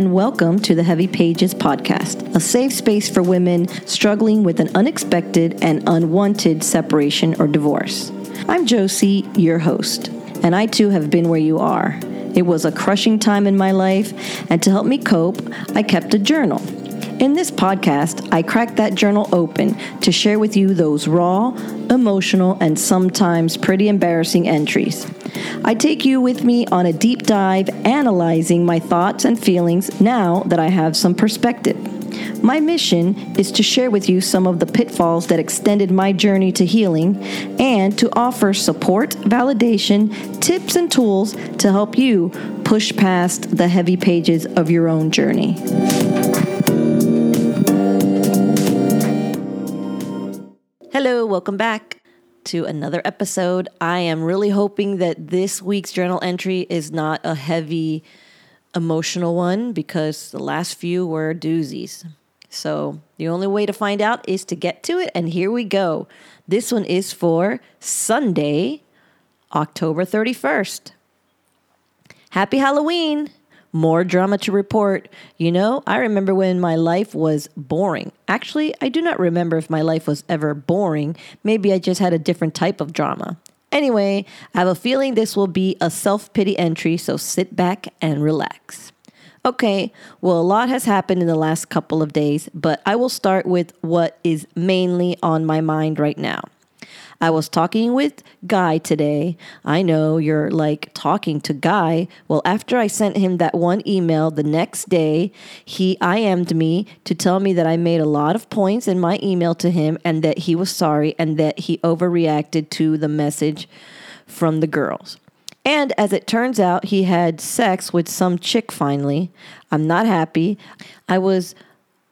and welcome to the Heavy Pages podcast, a safe space for women struggling with an unexpected and unwanted separation or divorce. I'm Josie, your host, and I too have been where you are. It was a crushing time in my life, and to help me cope, I kept a journal. In this podcast, I crack that journal open to share with you those raw, emotional, and sometimes pretty embarrassing entries. I take you with me on a deep dive analyzing my thoughts and feelings now that I have some perspective. My mission is to share with you some of the pitfalls that extended my journey to healing and to offer support, validation, tips, and tools to help you push past the heavy pages of your own journey. Hello, welcome back to another episode. I am really hoping that this week's journal entry is not a heavy emotional one because the last few were doozies. So, the only way to find out is to get to it, and here we go. This one is for Sunday, October 31st. Happy Halloween! More drama to report. You know, I remember when my life was boring. Actually, I do not remember if my life was ever boring. Maybe I just had a different type of drama. Anyway, I have a feeling this will be a self pity entry, so sit back and relax. Okay, well, a lot has happened in the last couple of days, but I will start with what is mainly on my mind right now. I was talking with Guy today. I know you're like talking to Guy. Well, after I sent him that one email the next day, he IM'd me to tell me that I made a lot of points in my email to him and that he was sorry and that he overreacted to the message from the girls. And as it turns out, he had sex with some chick finally. I'm not happy. I was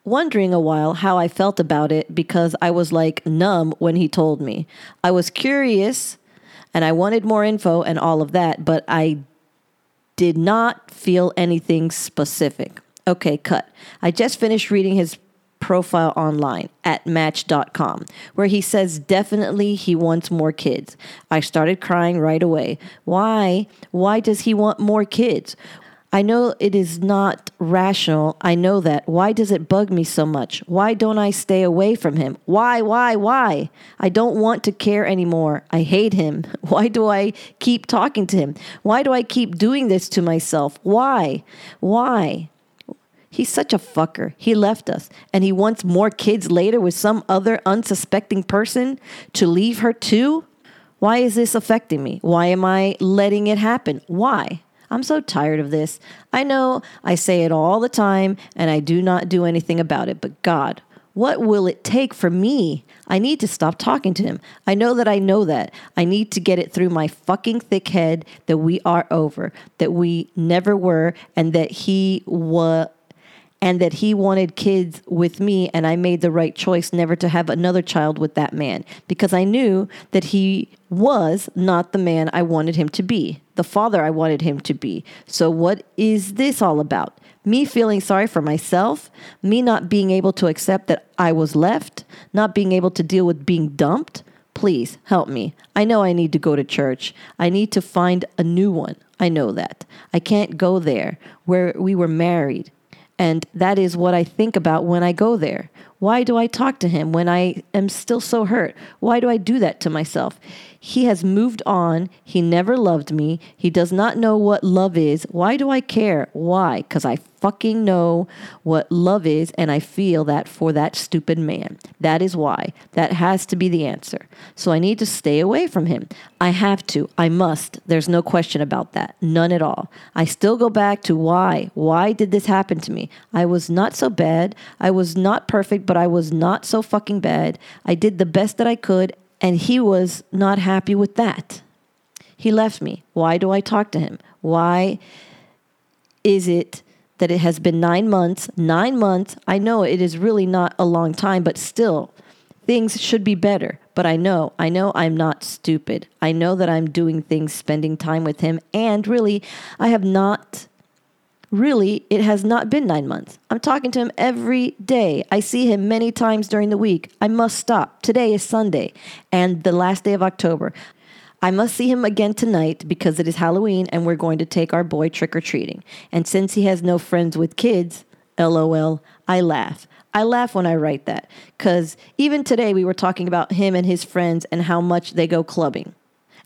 wondering a while how I felt about it because I was like numb when he told me. I was curious and I wanted more info and all of that, but I did not feel anything specific. Okay, cut. I just finished reading his profile online at match.com where he says definitely he wants more kids. I started crying right away. Why? Why does he want more kids? I know it is not rational. I know that. Why does it bug me so much? Why don't I stay away from him? Why, why, why? I don't want to care anymore. I hate him. Why do I keep talking to him? Why do I keep doing this to myself? Why? Why? He's such a fucker. He left us and he wants more kids later with some other unsuspecting person to leave her too? Why is this affecting me? Why am I letting it happen? Why? I'm so tired of this. I know I say it all the time and I do not do anything about it, but God, what will it take for me? I need to stop talking to him. I know that I know that. I need to get it through my fucking thick head that we are over, that we never were, and that he was and that he wanted kids with me and I made the right choice never to have another child with that man because I knew that he was not the man I wanted him to be, the father I wanted him to be. So what is this all about? Me feeling sorry for myself, me not being able to accept that I was left, not being able to deal with being dumped. Please help me. I know I need to go to church. I need to find a new one. I know that. I can't go there where we were married and that is what I think about when I go there. Why do I talk to him when I am still so hurt? Why do I do that to myself? He has moved on. He never loved me. He does not know what love is. Why do I care? Why? Because I fucking know what love is and I feel that for that stupid man. That is why. That has to be the answer. So I need to stay away from him. I have to. I must. There's no question about that. None at all. I still go back to why. Why did this happen to me? I was not so bad. I was not perfect, but I was not so fucking bad. I did the best that I could and he was not happy with that. He left me. Why do I talk to him? Why is it that it has been nine months? Nine months. I know it is really not a long time, but still, things should be better. But I know, I know I'm not stupid. I know that I'm doing things, spending time with him, and really, I have not Really, it has not been nine months. I'm talking to him every day. I see him many times during the week. I must stop. Today is Sunday and the last day of October. I must see him again tonight because it is Halloween and we're going to take our boy trick or treating. And since he has no friends with kids, lol, I laugh. I laugh when I write that because even today we were talking about him and his friends and how much they go clubbing.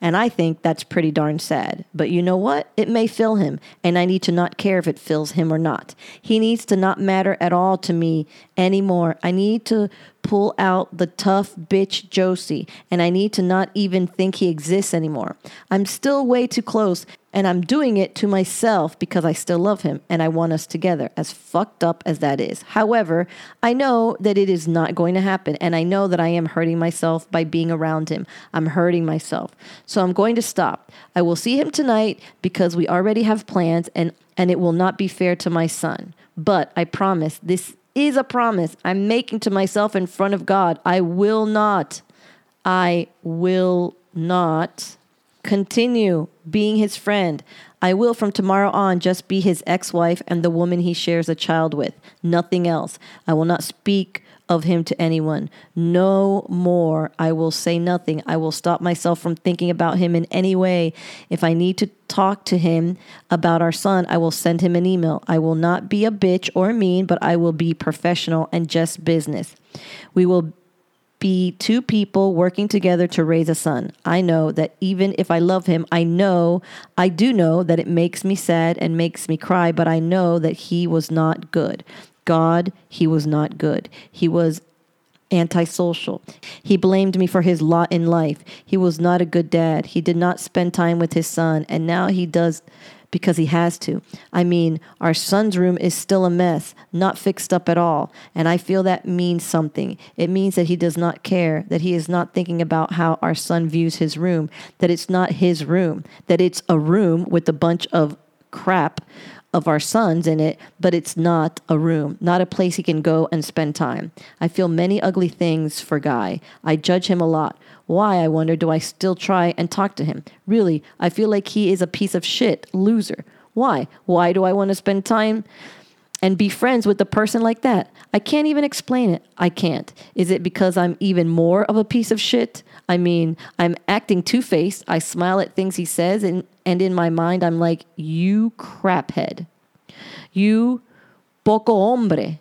And I think that's pretty darn sad. But you know what? It may fill him, and I need to not care if it fills him or not. He needs to not matter at all to me anymore. I need to pull out the tough bitch Josie, and I need to not even think he exists anymore. I'm still way too close, and I'm doing it to myself because I still love him and I want us together, as fucked up as that is. However, I know that it is not going to happen, and I know that I am hurting myself by being around him. I'm hurting myself. So I'm going to stop. I will see him tonight because we already have plans, and, and it will not be fair to my son. But I promise, this is a promise I'm making to myself in front of God. I will not. I will not continue being his friend. I will from tomorrow on just be his ex wife and the woman he shares a child with. Nothing else. I will not speak of him to anyone. No more. I will say nothing. I will stop myself from thinking about him in any way. If I need to talk to him about our son, I will send him an email. I will not be a bitch or mean, but I will be professional and just business. We will be two people working together to raise a son. I know that even if I love him, I know, I do know that it makes me sad and makes me cry, but I know that he was not good. God, he was not good. He was antisocial. He blamed me for his lot in life. He was not a good dad. He did not spend time with his son, and now he does because he has to. I mean, our son's room is still a mess, not fixed up at all. And I feel that means something. It means that he does not care, that he is not thinking about how our son views his room, that it's not his room, that it's a room with a bunch of crap of our sons in it, but it's not a room, not a place he can go and spend time. I feel many ugly things for Guy. I judge him a lot. Why, I wonder, do I still try and talk to him? Really, I feel like he is a piece of shit, loser. Why? Why do I want to spend time and be friends with a person like that? I can't even explain it. I can't. Is it because I'm even more of a piece of shit? I mean, I'm acting two faced. I smile at things he says, and, and in my mind, I'm like, you craphead. You poco hombre.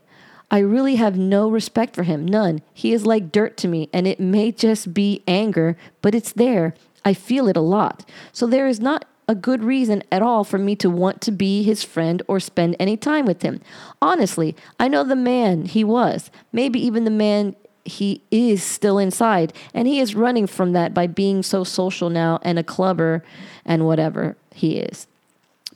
I really have no respect for him, none. He is like dirt to me, and it may just be anger, but it's there. I feel it a lot. So there is not a good reason at all for me to want to be his friend or spend any time with him. Honestly, I know the man he was, maybe even the man he is still inside, and he is running from that by being so social now and a clubber and whatever he is.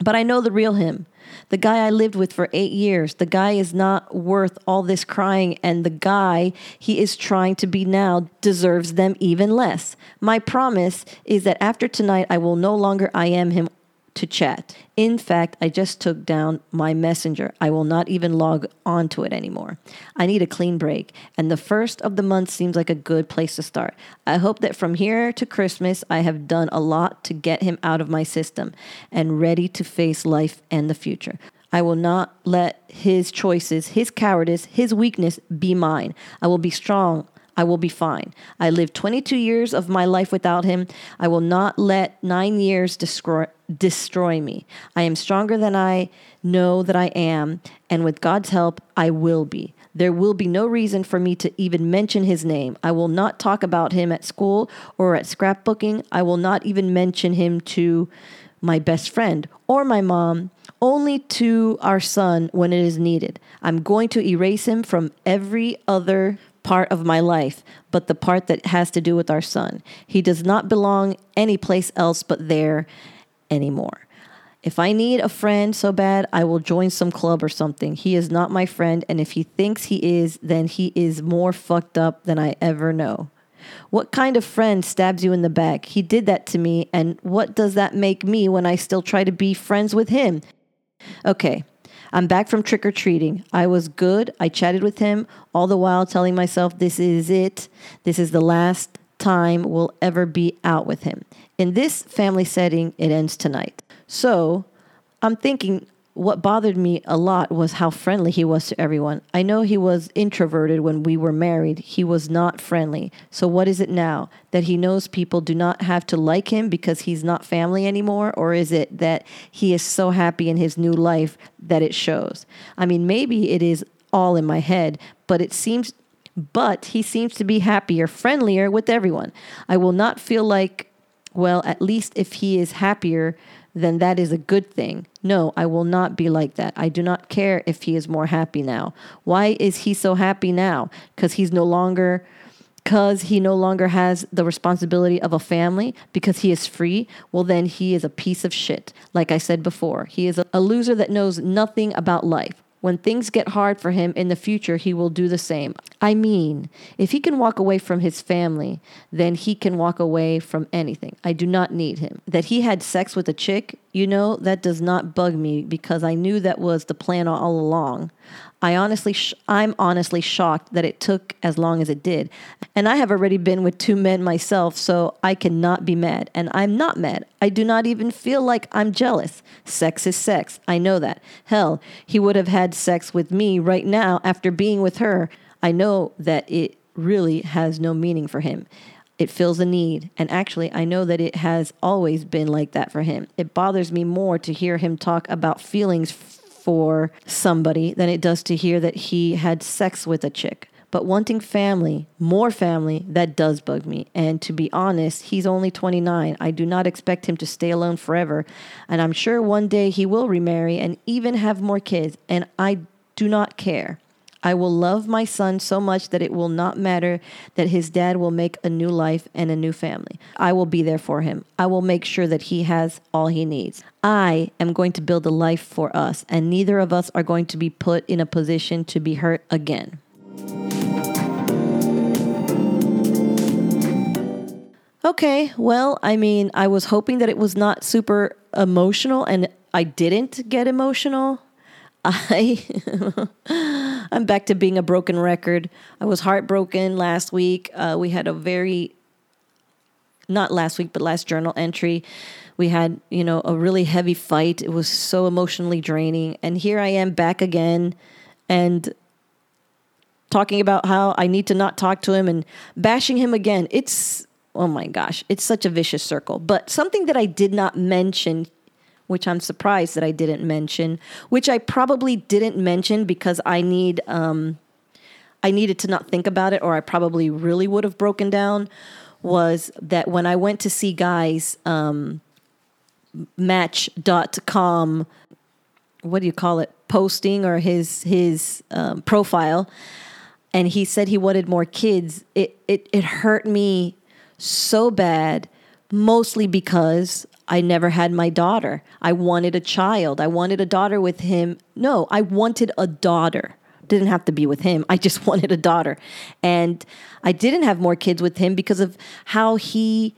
But I know the real him. The guy I lived with for eight years, the guy is not worth all this crying, and the guy he is trying to be now deserves them even less. My promise is that after tonight, I will no longer IM him to chat. In fact, I just took down my messenger. I will not even log on to it anymore. I need a clean break, and the first of the month seems like a good place to start. I hope that from here to Christmas, I have done a lot to get him out of my system and ready to face life and the future. I will not let his choices, his cowardice, his weakness be mine. I will be strong. I will be fine. I lived 22 years of my life without him. I will not let nine years destroy, destroy me. I am stronger than I know that I am, and with God's help, I will be. There will be no reason for me to even mention his name. I will not talk about him at school or at scrapbooking. I will not even mention him to my best friend or my mom, only to our son when it is needed. I'm going to erase him from every other part of my life, but the part that has to do with our son. He does not belong anyplace else but there anymore. If I need a friend so bad, I will join some club or something. He is not my friend, and if he thinks he is, then he is more fucked up than I ever know. What kind of friend stabs you in the back? He did that to me, and what does that make me when I still try to be friends with him? Okay, I'm back from trick or treating. I was good. I chatted with him, all the while telling myself, this is it. This is the last time we'll ever be out with him. In this family setting, it ends tonight. So I'm thinking what bothered me a lot was how friendly he was to everyone. I know he was introverted when we were married. He was not friendly. So, what is it now? That he knows people do not have to like him because he's not family anymore? Or is it that he is so happy in his new life that it shows? I mean, maybe it is all in my head, but it seems. But he seems to be happier, friendlier with everyone. I will not feel like, well, at least if he is happier then that is a good thing. No, I will not be like that. I do not care if he is more happy now. Why is he so happy now? Because he's no longer because he no longer has the responsibility of a family because he is free, well, then he is a piece of shit. Like I said before, he is a loser that knows nothing about life. When things get hard for him in the future, he will do the same. I mean, if he can walk away from his family, then he can walk away from anything. I do not need him. That he had sex with a chick, you know, that does not bug me because I knew that was the plan all along. I honestly, sh- I'm honestly shocked that it took as long as it did. And I have already been with two men myself, so I cannot be mad. And I'm not mad. I do not even feel like I'm jealous. Sex is sex. I know that. Hell, he would have had sex with me right now after being with her. I know that it really has no meaning for him. It fills a need. And actually, I know that it has always been like that for him. It bothers me more to hear him talk about feelings for somebody than it does to hear that he had sex with a chick. But wanting family, more family, that does bug me. And to be honest, he's only 29. I do not expect him to stay alone forever. And I'm sure one day he will remarry and even have more kids. And I do not care. I will love my son so much that it will not matter that his dad will make a new life and a new family. I will be there for him. I will make sure that he has all he needs. I am going to build a life for us, and neither of us are going to be put in a position to be hurt again. Okay, well, I mean, I was hoping that it was not super emotional, and I didn't get emotional. I I'm back to being a broken record. I was heartbroken last week. Uh, we had a very not last week, but last journal entry. We had, you know, a really heavy fight. It was so emotionally draining. And here I am back again and talking about how I need to not talk to him and bashing him again. It's, oh my gosh, it's such a vicious circle. But something that I did not mention which I'm surprised that I didn't mention, which I probably didn't mention because I need um, I needed to not think about it, or I probably really would have broken down. Was that when I went to see Guy's um, Match.com, what do you call it? Posting or his his um, profile, and he said he wanted more kids. It it it hurt me so bad, mostly because I never had my daughter. I wanted a child. I wanted a daughter with him. No, I wanted a daughter. Didn't have to be with him. I just wanted a daughter. And I didn't have more kids with him because of how he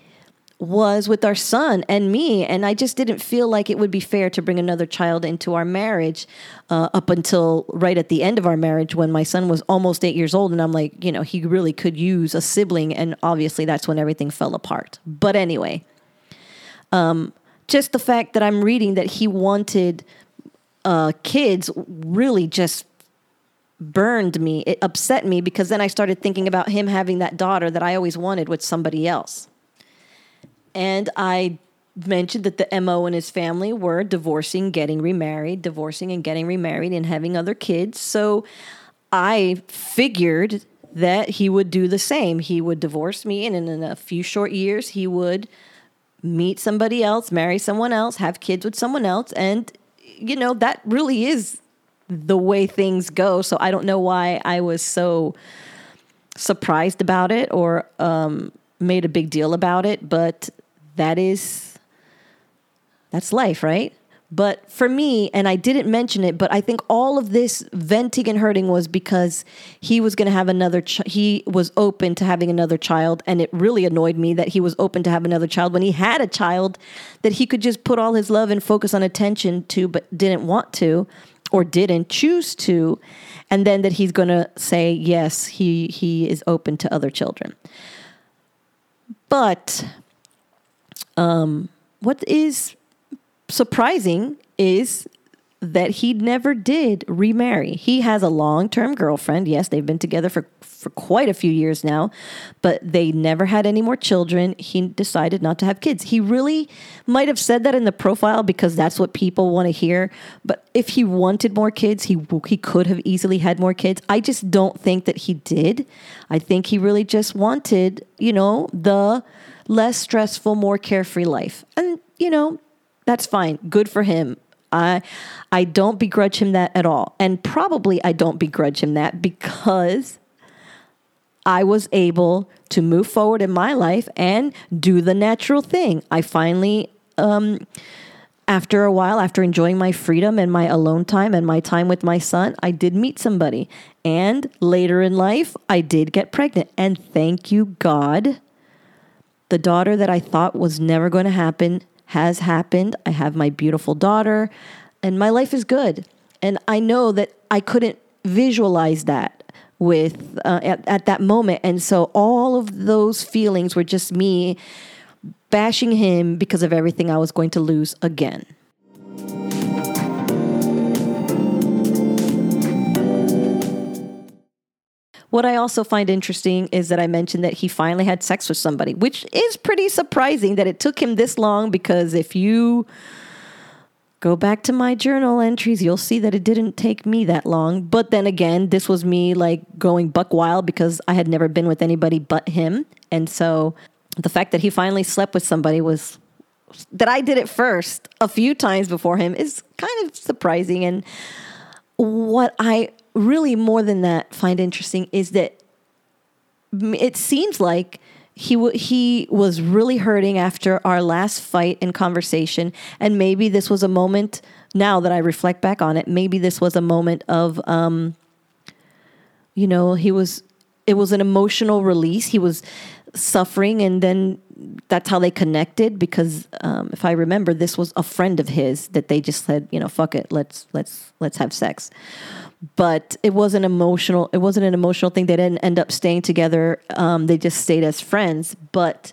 was with our son and me. And I just didn't feel like it would be fair to bring another child into our marriage uh, up until right at the end of our marriage when my son was almost eight years old. And I'm like, you know, he really could use a sibling. And obviously that's when everything fell apart. But anyway, um, just the fact that I'm reading that he wanted uh, kids really just burned me. It upset me because then I started thinking about him having that daughter that I always wanted with somebody else. And I mentioned that the MO and his family were divorcing, getting remarried, divorcing and getting remarried, and having other kids. So I figured that he would do the same. He would divorce me, and in a few short years, he would meet somebody else, marry someone else, have kids with someone else. And, you know, that really is the way things go. So I don't know why I was so surprised about it or um, made a big deal about it, but that is, that's life, right? But for me, and I didn't mention it, but I think all of this venting and hurting was because he was going to have another. Ch- he was open to having another child, and it really annoyed me that he was open to have another child when he had a child that he could just put all his love and focus on attention to, but didn't want to, or didn't choose to, and then that he's going to say yes, he he is open to other children. But um, what is surprising is that he never did remarry. He has a long term girlfriend. Yes, they've been together for, for quite a few years now, but they never had any more children. He decided not to have kids. He really might have said that in the profile because that's what people want to hear. But if he wanted more kids, he, he could have easily had more kids. I just don't think that he did. I think he really just wanted, you know, the less stressful, more carefree life. And, you know, that's fine. Good for him. I I don't begrudge him that at all. And probably I don't begrudge him that because I was able to move forward in my life and do the natural thing. I finally um, after a while, after enjoying my freedom and my alone time and my time with my son, I did meet somebody. And later in life, I did get pregnant. And thank you, God, the daughter that I thought was never going to happen has happened. I have my beautiful daughter, and my life is good. And I know that I couldn't visualize that with uh, at, at that moment. And so all of those feelings were just me bashing him because of everything I was going to lose again. What I also find interesting is that I mentioned that he finally had sex with somebody, which is pretty surprising that it took him this long because if you go back to my journal entries, you'll see that it didn't take me that long. But then again, this was me like going buck wild because I had never been with anybody but him. And so the fact that he finally slept with somebody was that I did it first a few times before him is kind of surprising. And what I really more than that find interesting is that it seems like he w- he was really hurting after our last fight and conversation. And maybe this was a moment now that I reflect back on it maybe this was a moment of um you know he was it was an emotional release. He was suffering and then that's how they connected because um, if I remember this was a friend of his that they just said you know fuck it let's let's let's have sex but it wasn't emotional. It wasn't an emotional thing. They didn't end up staying together. Um, they just stayed as friends. But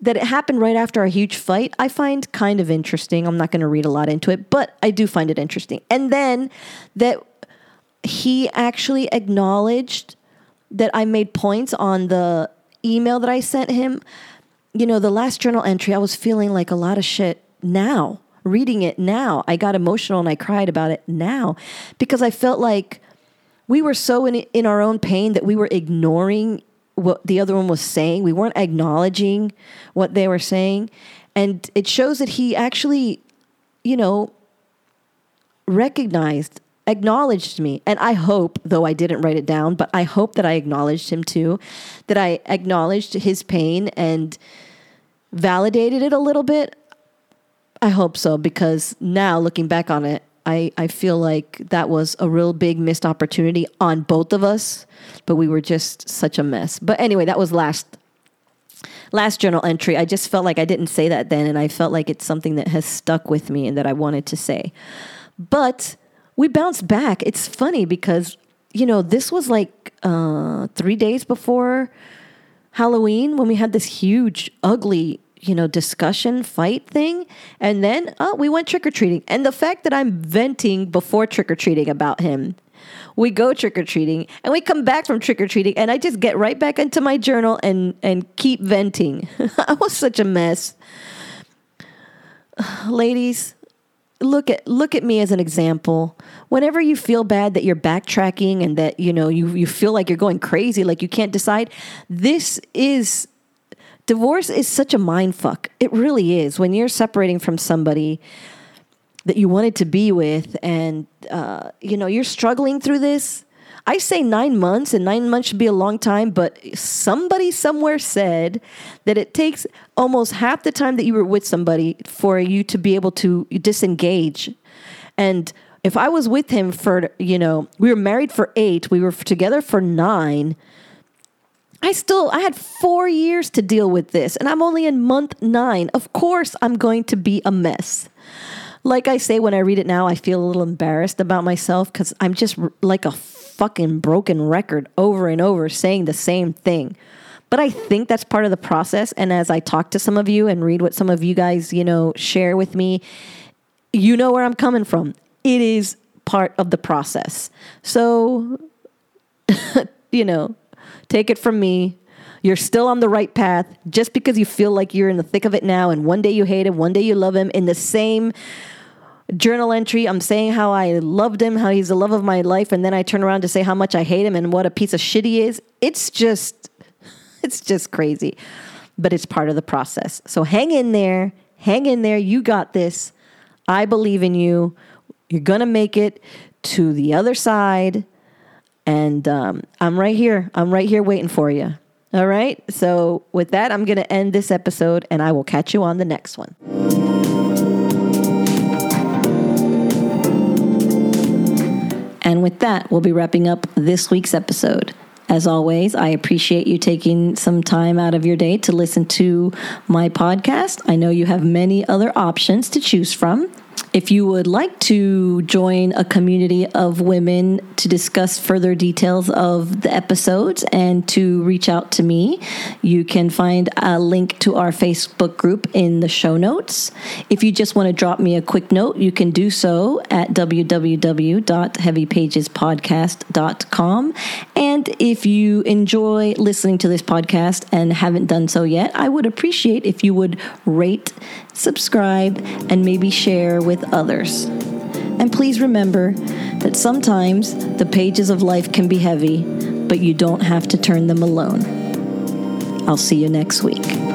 that it happened right after a huge fight, I find kind of interesting. I'm not going to read a lot into it, but I do find it interesting. And then that he actually acknowledged that I made points on the email that I sent him. You know, the last journal entry, I was feeling like a lot of shit now reading it now. I got emotional and I cried about it now because I felt like we were so in, in our own pain that we were ignoring what the other one was saying. We weren't acknowledging what they were saying. And it shows that he actually, you know, recognized, acknowledged me. And I hope, though I didn't write it down, but I hope that I acknowledged him too, that I acknowledged his pain and validated it a little bit. I hope so because now looking back on it, I, I feel like that was a real big missed opportunity on both of us, but we were just such a mess. But anyway, that was last last journal entry. I just felt like I didn't say that then and I felt like it's something that has stuck with me and that I wanted to say. But we bounced back. It's funny because you know, this was like uh 3 days before Halloween when we had this huge ugly you know, discussion fight thing. And then, oh, we went trick or treating. And the fact that I'm venting before trick or treating about him, we go trick or treating and we come back from trick or treating and I just get right back into my journal and, and keep venting. I was such a mess. Ladies, look at look at me as an example. Whenever you feel bad that you're backtracking and that you know you you feel like you're going crazy, like you can't decide, this is divorce is such a mind fuck. It really is. When you're separating from somebody that you wanted to be with and, uh, you know, you're struggling through this. I say nine months, and nine months should be a long time, but somebody somewhere said that it takes almost half the time that you were with somebody for you to be able to disengage. And if I was with him for, you know, we were married for eight, we were together for nine I still I had 4 years to deal with this and I'm only in month 9. Of course I'm going to be a mess. Like I say when I read it now I feel a little embarrassed about myself cuz I'm just like a fucking broken record over and over saying the same thing. But I think that's part of the process and as I talk to some of you and read what some of you guys, you know, share with me, you know where I'm coming from. it is part of the process. So, you know, take it from me. You're still on the right path just because you feel like you're in the thick of it now, and one day you hate him, one day you love him. In the same journal entry, I'm saying how I loved him, how he's the love of my life, and then I turn around to say how much I hate him and what a piece of shit he is. It's just, it's just crazy, but it's part of the process. So hang in there, hang in there. You got this. I believe in you. You're gonna make it to the other side, and um, I'm right here. I'm right here waiting for you. All right. So, with that, I'm going to end this episode and I will catch you on the next one. And with that, we'll be wrapping up this week's episode. As always, I appreciate you taking some time out of your day to listen to my podcast. I know you have many other options to choose from. If you would like to join a community of women to discuss further details of the episodes and to reach out to me, you can find a link to our Facebook group in the show notes. If you just want to drop me a quick note, you can do so at www.heavypagespodcast.com. And if you enjoy listening to this podcast and haven't done so yet, I would appreciate if you would rate, subscribe, and maybe share with others. And please remember that sometimes the pages of life can be heavy, but you don't have to turn them alone. I'll see you next week.